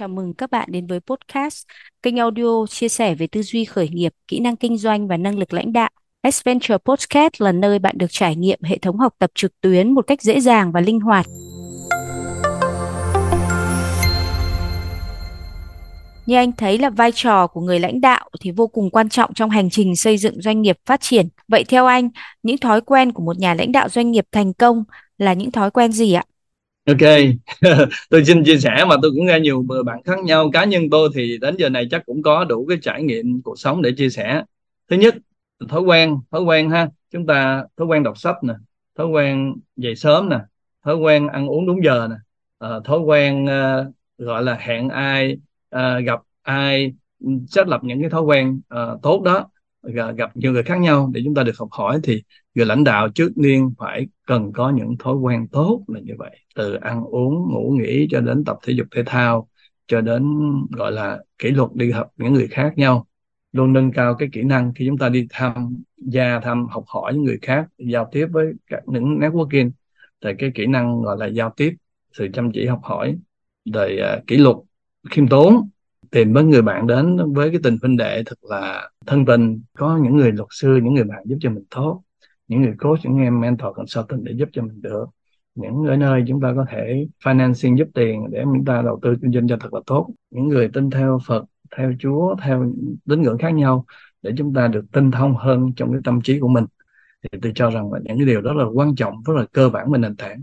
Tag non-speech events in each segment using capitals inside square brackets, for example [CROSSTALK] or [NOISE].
Chào mừng các bạn đến với podcast, kênh audio chia sẻ về tư duy khởi nghiệp, kỹ năng kinh doanh và năng lực lãnh đạo. Adventure Podcast là nơi bạn được trải nghiệm hệ thống học tập trực tuyến một cách dễ dàng và linh hoạt. Như anh thấy là vai trò của người lãnh đạo thì vô cùng quan trọng trong hành trình xây dựng doanh nghiệp phát triển. Vậy theo anh, những thói quen của một nhà lãnh đạo doanh nghiệp thành công là những thói quen gì ạ? Ok, [LAUGHS] tôi xin chia sẻ mà tôi cũng nghe nhiều bạn khác nhau. Cá nhân tôi thì đến giờ này chắc cũng có đủ cái trải nghiệm cuộc sống để chia sẻ. Thứ nhất, thói quen, thói quen ha. Chúng ta thói quen đọc sách nè, thói quen dậy sớm nè, thói quen ăn uống đúng giờ nè, uh, thói quen uh, gọi là hẹn ai, uh, gặp ai, xác lập những cái thói quen uh, tốt đó gặp nhiều người khác nhau để chúng ta được học hỏi thì người lãnh đạo trước tiên phải cần có những thói quen tốt là như vậy. Từ ăn uống ngủ nghỉ cho đến tập thể dục thể thao cho đến gọi là kỷ luật đi học những người khác nhau. Luôn nâng cao cái kỹ năng khi chúng ta đi thăm gia thăm học hỏi những người khác giao tiếp với các những networking. Thì cái kỹ năng gọi là giao tiếp sự chăm chỉ học hỏi rồi uh, kỷ luật khiêm tốn tìm với người bạn đến với cái tình huynh đệ thật là thân tình. Có những người luật sư những người bạn giúp cho mình tốt. Những người coach những em mentor consultant để giúp cho mình được. Những ở nơi chúng ta có thể financing giúp tiền để chúng ta đầu tư kinh doanh cho thật là tốt. Những người tin theo Phật theo Chúa theo tín ngưỡng khác nhau để chúng ta được tinh thông hơn trong cái tâm trí của mình. Thì tôi cho rằng là những cái điều rất là quan trọng rất là cơ bản và nền tảng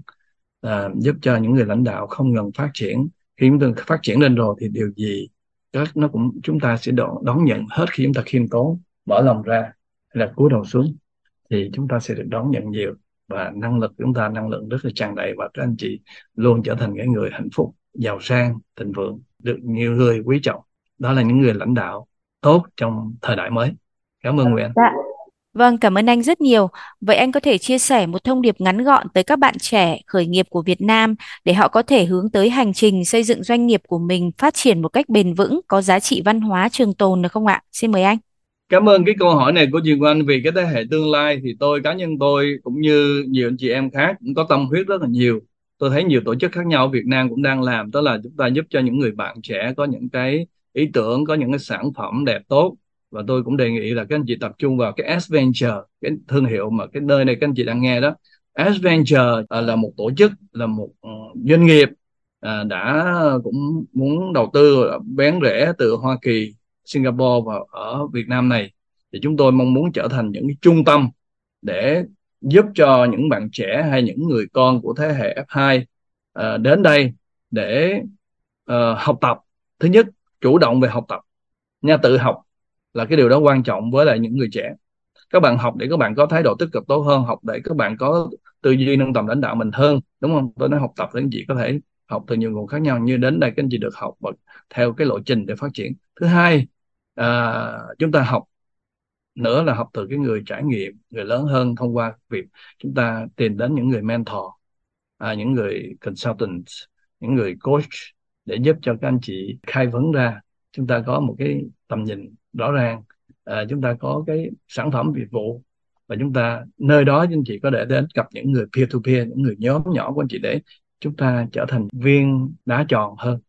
à, giúp cho những người lãnh đạo không ngừng phát triển. Khi chúng ta phát triển lên rồi thì điều gì các nó cũng chúng ta sẽ đón, đón nhận hết khi chúng ta khiêm tốn mở lòng ra hay là cúi đầu xuống thì chúng ta sẽ được đón nhận nhiều. Và năng lực chúng ta năng lượng rất là tràn đầy và các anh chị luôn trở thành cái người hạnh phúc giàu sang thịnh vượng được nhiều người quý trọng. Đó là những người lãnh đạo tốt trong thời đại mới. Cảm ơn Nguyễn dạ. Vâng, cảm ơn anh rất nhiều. Vậy anh có thể chia sẻ một thông điệp ngắn gọn tới các bạn trẻ khởi nghiệp của Việt Nam để họ có thể hướng tới hành trình xây dựng doanh nghiệp của mình phát triển một cách bền vững, có giá trị văn hóa trường tồn được không ạ? Xin mời anh. Cảm ơn cái câu hỏi này của chị Anh vì cái thế hệ tương lai thì tôi cá nhân tôi cũng như nhiều anh chị em khác cũng có tâm huyết rất là nhiều. Tôi thấy nhiều tổ chức khác nhau ở Việt Nam cũng đang làm đó là chúng ta giúp cho những người bạn trẻ có những cái ý tưởng, có những cái sản phẩm đẹp tốt và tôi cũng đề nghị là các anh chị tập trung vào cái Adventure cái thương hiệu mà cái nơi này các anh chị đang nghe đó. Adventure à, là một tổ chức là một ờ, doanh nghiệp à, đã cũng muốn đầu tư à, bán rẻ từ Hoa Kỳ Singapore và ở Việt Nam này. Thì chúng tôi mong muốn trở thành những trung tâm để giúp cho những bạn trẻ hay những người con của thế hệ F2 uh, đến đây để uh, học tập. Thứ nhất chủ động về học tập. Nha tự học là cái điều đó quan trọng với lại những người trẻ. Các bạn học để các bạn có thái độ tích cực tốt hơn học để các bạn có tư duy nâng tầm lãnh đạo mình hơn đúng không? Tôi nói học tập thì anh chị có thể học từ nhiều nguồn khác nhau như đến đây các anh chị được học theo cái lộ trình để phát triển. Thứ hai à, chúng ta học nữa là học từ cái người trải nghiệm người lớn hơn thông qua việc chúng ta tìm đến những người mentor à, những người consultant những người coach để giúp cho các anh chị khai vấn ra. Chúng ta có một cái tầm nhìn rõ ràng à, chúng ta có cái sản phẩm dịch vụ và chúng ta nơi đó anh chị có thể đến gặp những người peer to peer những người nhóm nhỏ của anh chị để chúng ta trở thành viên đá tròn hơn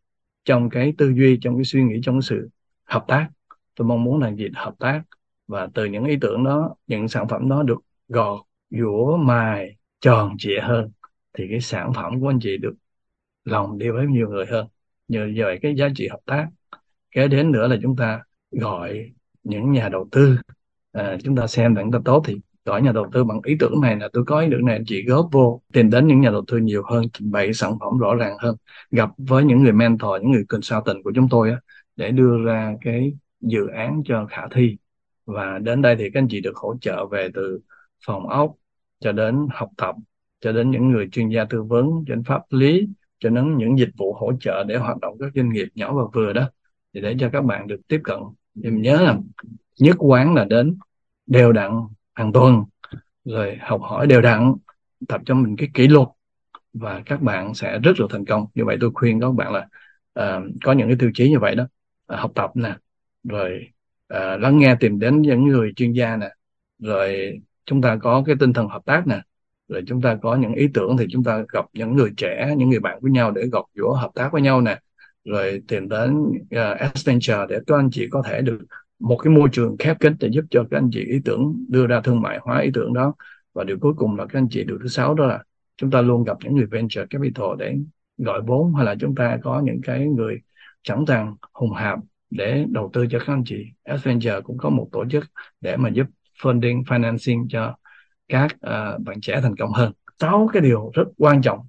trong cái tư duy trong cái suy nghĩ trong cái sự hợp tác. Tôi mong muốn là gì hợp tác và từ những ý tưởng đó những sản phẩm đó được gọt dũa mài tròn trịa hơn thì cái sản phẩm của anh chị được lòng đi với nhiều người hơn. Nhờ vậy cái giá trị hợp tác. Kế đến nữa là chúng ta gọi những nhà đầu tư. À, chúng ta xem là chúng ta tốt thì gọi nhà đầu tư bằng ý tưởng này là tôi có ý tưởng này chị góp vô tìm đến những nhà đầu tư nhiều hơn trình bày sản phẩm rõ ràng hơn gặp với những người mentor những người consultant của chúng tôi á, để đưa ra cái dự án cho khả thi. Và đến đây thì các anh chị được hỗ trợ về từ phòng ốc cho đến học tập cho đến những người chuyên gia tư vấn cho đến pháp lý cho đến những dịch vụ hỗ trợ để hoạt động các doanh nghiệp nhỏ và vừa đó. Thì để cho các bạn được tiếp cận em mình nhớ là nhất quán là đến đều đặn hàng tuần rồi học hỏi đều đặn tập cho mình cái kỷ luật và các bạn sẽ rất là thành công. Như vậy tôi khuyên các bạn là uh, có những cái tiêu chí như vậy đó. Uh, học tập nè rồi uh, lắng nghe tìm đến những người chuyên gia nè rồi chúng ta có cái tinh thần hợp tác nè rồi chúng ta có những ý tưởng thì chúng ta gặp những người trẻ những người bạn với nhau để gọt giũa hợp tác với nhau nè rồi tìm đến uh, Accenture để các anh chị có thể được một cái môi trường khép kín để giúp cho các anh chị ý tưởng đưa ra thương mại hóa ý tưởng đó. Và điều cuối cùng là các anh chị điều thứ sáu đó là chúng ta luôn gặp những người venture capital để gọi vốn hay là chúng ta có những cái người sẵn sàng hùng hạp để đầu tư cho các anh chị. Adventure cũng có một tổ chức để mà giúp funding financing cho các uh, bạn trẻ thành công hơn. Sáu cái điều rất quan trọng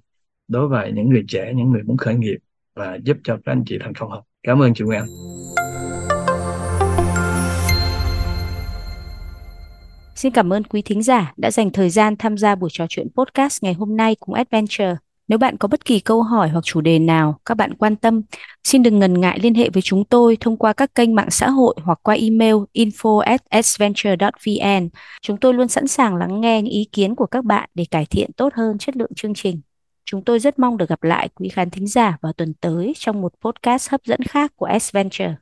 đối với những người trẻ những người muốn khởi nghiệp và giúp cho các anh chị thành công hơn cảm ơn chị Nguyễn Xin cảm ơn quý thính giả đã dành thời gian tham gia buổi trò chuyện podcast ngày hôm nay cùng Adventure. Nếu bạn có bất kỳ câu hỏi hoặc chủ đề nào các bạn quan tâm, xin đừng ngần ngại liên hệ với chúng tôi thông qua các kênh mạng xã hội hoặc qua email info@adventure.vn. Chúng tôi luôn sẵn sàng lắng nghe những ý kiến của các bạn để cải thiện tốt hơn chất lượng chương trình. Chúng tôi rất mong được gặp lại quý khán thính giả vào tuần tới trong một podcast hấp dẫn khác của Adventure.